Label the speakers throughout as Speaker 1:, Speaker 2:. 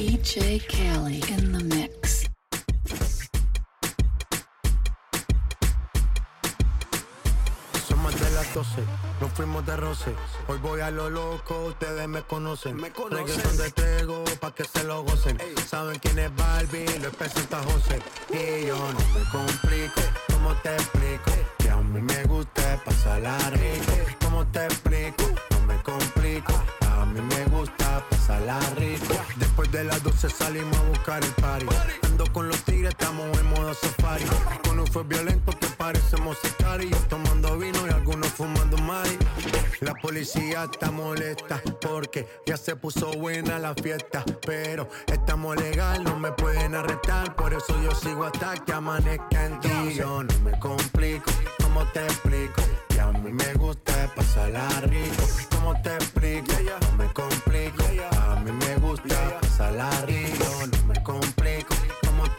Speaker 1: DJ Kelly in the mix.
Speaker 2: Somos de las 12, nos fuimos de roce. Hoy voy a lo loco, ustedes me conocen.
Speaker 3: Me conocen.
Speaker 2: Reggaeton de Tego, pa' que se lo gocen. Saben quién es Barbie, lo presenta José. Y yo no me complico, salimos a buscar el party. Estamos en modo safari. Con un fue violento que parecemos sicarios. Tomando vino y algunos fumando mari. La policía está molesta porque ya se puso buena la fiesta. Pero estamos legal, no me pueden arrestar. Por eso yo sigo hasta que amanezca en ti. Yo no me complico, ¿cómo te explico? Que a mí me gusta pasarla rico. ¿Cómo te explico? No me complico. A mí me gusta pasarla rico. No me complico.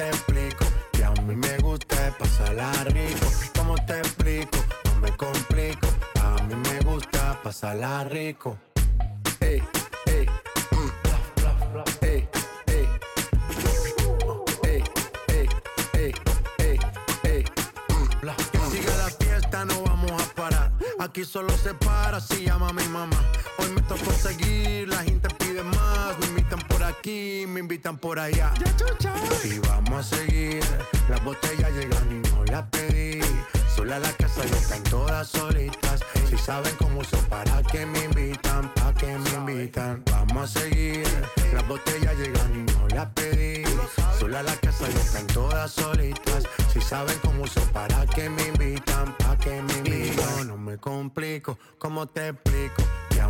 Speaker 2: ¿Cómo te explico? Que a mí me gusta pasarla rico. ¿Cómo te explico? No me complico. A mí me gusta pasarla rico. Ey, ey, la fiesta, no vamos a parar. Aquí solo se para si llama mi mamá. Hoy me tocó seguir, la gente aquí, me invitan por allá. Y vamos a seguir. Las botellas llegan y no las pedí. Sola la casa y están todas solitas. Si saben cómo uso, para que me invitan, pa' que me invitan. Vamos a seguir. Las botellas llegan y no las pedí. Sola la casa y están todas solitas. Si saben cómo uso, para que me invitan, pa' que me invitan. Yo no me complico, ¿cómo te explico?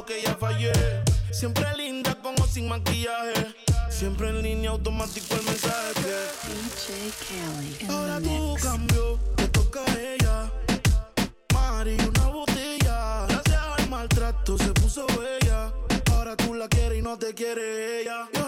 Speaker 4: Yo que ella fallé. Siempre linda como sin maquillaje. Siempre en línea automático el mensaje que
Speaker 1: DJ Kelly
Speaker 4: Ahora
Speaker 1: mix.
Speaker 4: cambió, te toca a ella. Mari, una botella. Gracias al maltrato se puso bella. Ahora tú la quieres y no te quiere ella. Y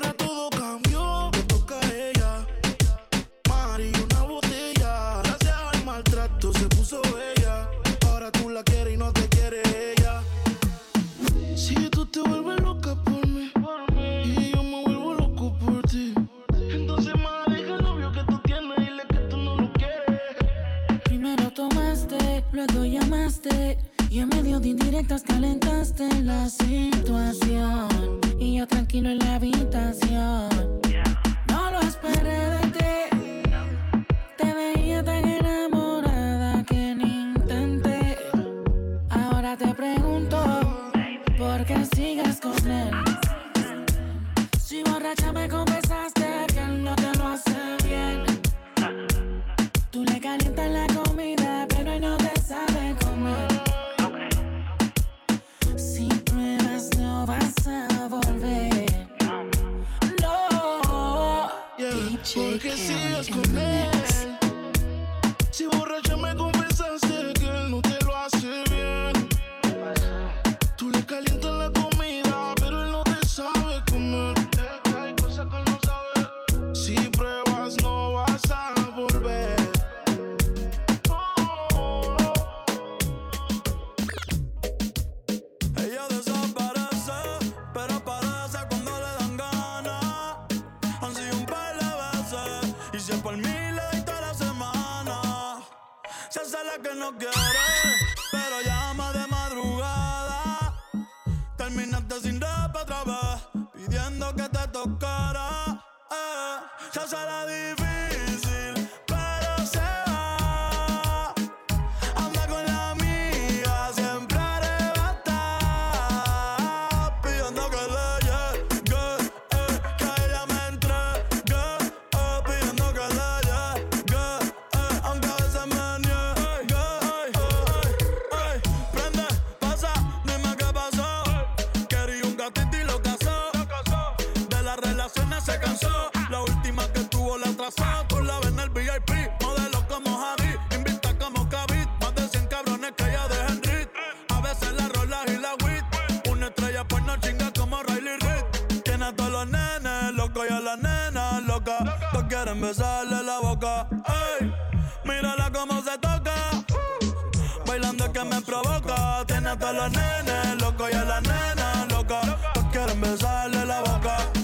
Speaker 5: de indirectas calentaste la situación y yo tranquilo en la habitación. No lo esperé de ti, te veía tan enamorada que ni intenté. Ahora te pregunto por qué sigues con él. Si borracha me
Speaker 6: besarle la boca. Ey, mírala cómo se toca. Bailando es que me provoca. Tiene hasta los nenes locos y a la nena loca. Todos quieren besarle la boca.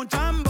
Speaker 3: mucha hambre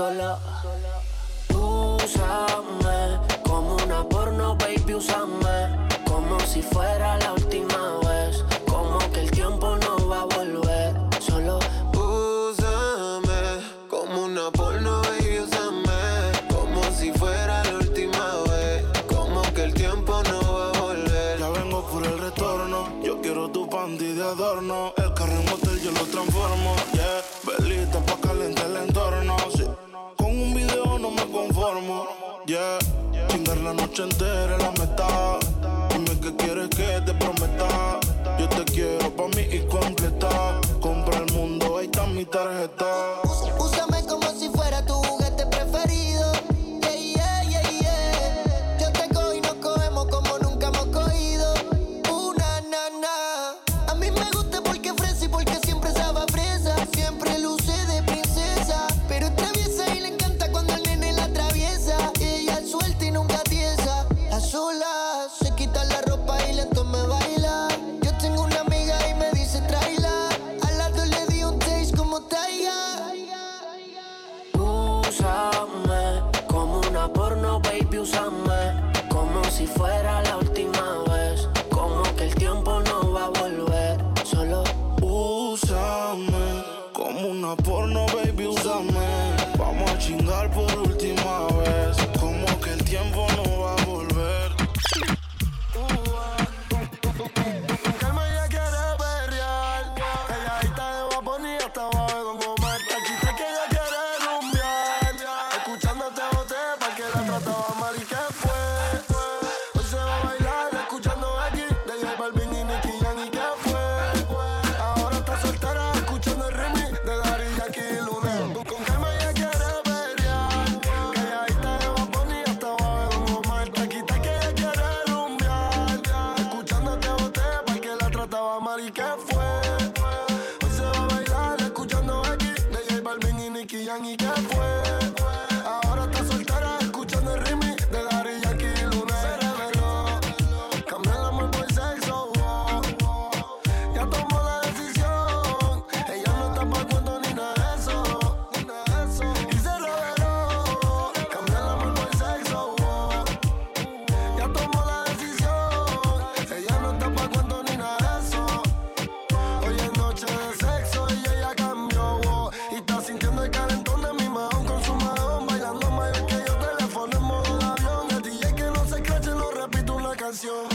Speaker 3: sola. Úsame como una porno, baby, úsame como si fuera la última
Speaker 6: noche.
Speaker 7: si fuera la
Speaker 3: última vez. Como que el tiempo no va a volver, solo
Speaker 6: úsame como una porno все